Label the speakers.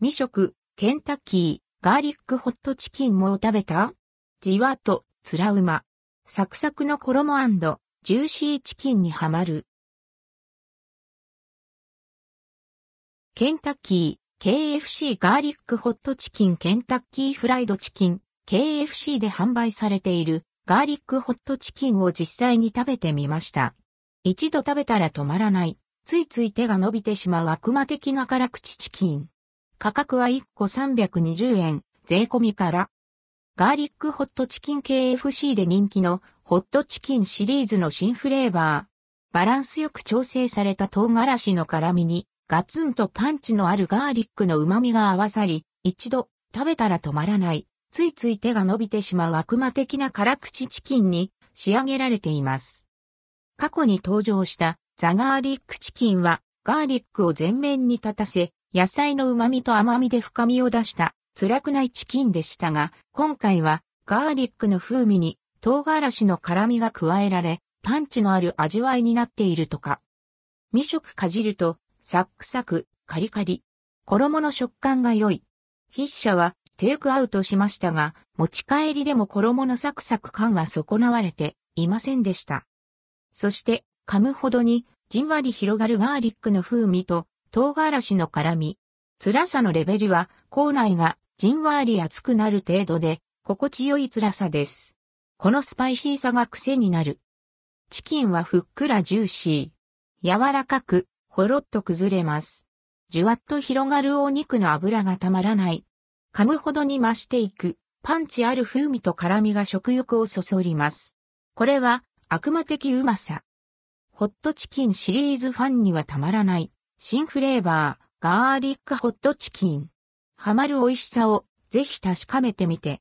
Speaker 1: 未食、ケンタッキー、ガーリックホットチキンも食べた？じわと、つらうま。サクサクの衣ジューシーチキンにはまる。ケンタッキー、KFC ガーリックホットチキンケンタッキーフライドチキン、KFC で販売されているガーリックホットチキンを実際に食べてみました。一度食べたら止まらない、ついつい手が伸びてしまう悪魔的な辛口チキン。価格は1個320円、税込みから。ガーリックホットチキン KFC で人気のホットチキンシリーズの新フレーバー。バランスよく調整された唐辛子の辛みにガツンとパンチのあるガーリックの旨味が合わさり、一度食べたら止まらない、ついつい手が伸びてしまう悪魔的な辛口チキンに仕上げられています。過去に登場したザガーリックチキンはガーリックを前面に立たせ、野菜の旨味と甘みで深みを出した辛くないチキンでしたが、今回はガーリックの風味に唐辛子の辛みが加えられ、パンチのある味わいになっているとか。未食かじると、サックサク、カリカリ。衣の食感が良い。筆者はテイクアウトしましたが、持ち帰りでも衣のサクサク感は損なわれていませんでした。そして噛むほどにじんわり広がるガーリックの風味と唐辛子の辛み。辛さのレベルは口内がじんわり熱くなる程度で心地よい辛さです。このスパイシーさが癖になる。チキンはふっくらジューシー。柔らかく、ほろっと崩れます。じゅわっと広がるお肉の脂がたまらない。噛むほどに増していく、パンチある風味と辛みが食欲をそそります。これは悪魔的うまさ。ホットチキンシリーズファンにはたまらない、新フレーバー、ガーリックホットチキン。ハマる美味しさをぜひ確かめてみて